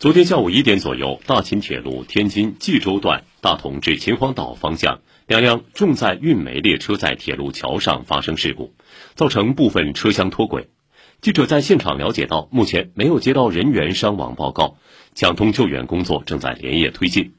昨天下午一点左右大秦铁路天津蓟州段大同至秦皇岛方向两辆重载运煤列车在铁路桥上发生事故造成部分车厢脱轨。记者在现场了解到目前没有接到人员伤亡报告抢通救援工作正在连夜推进。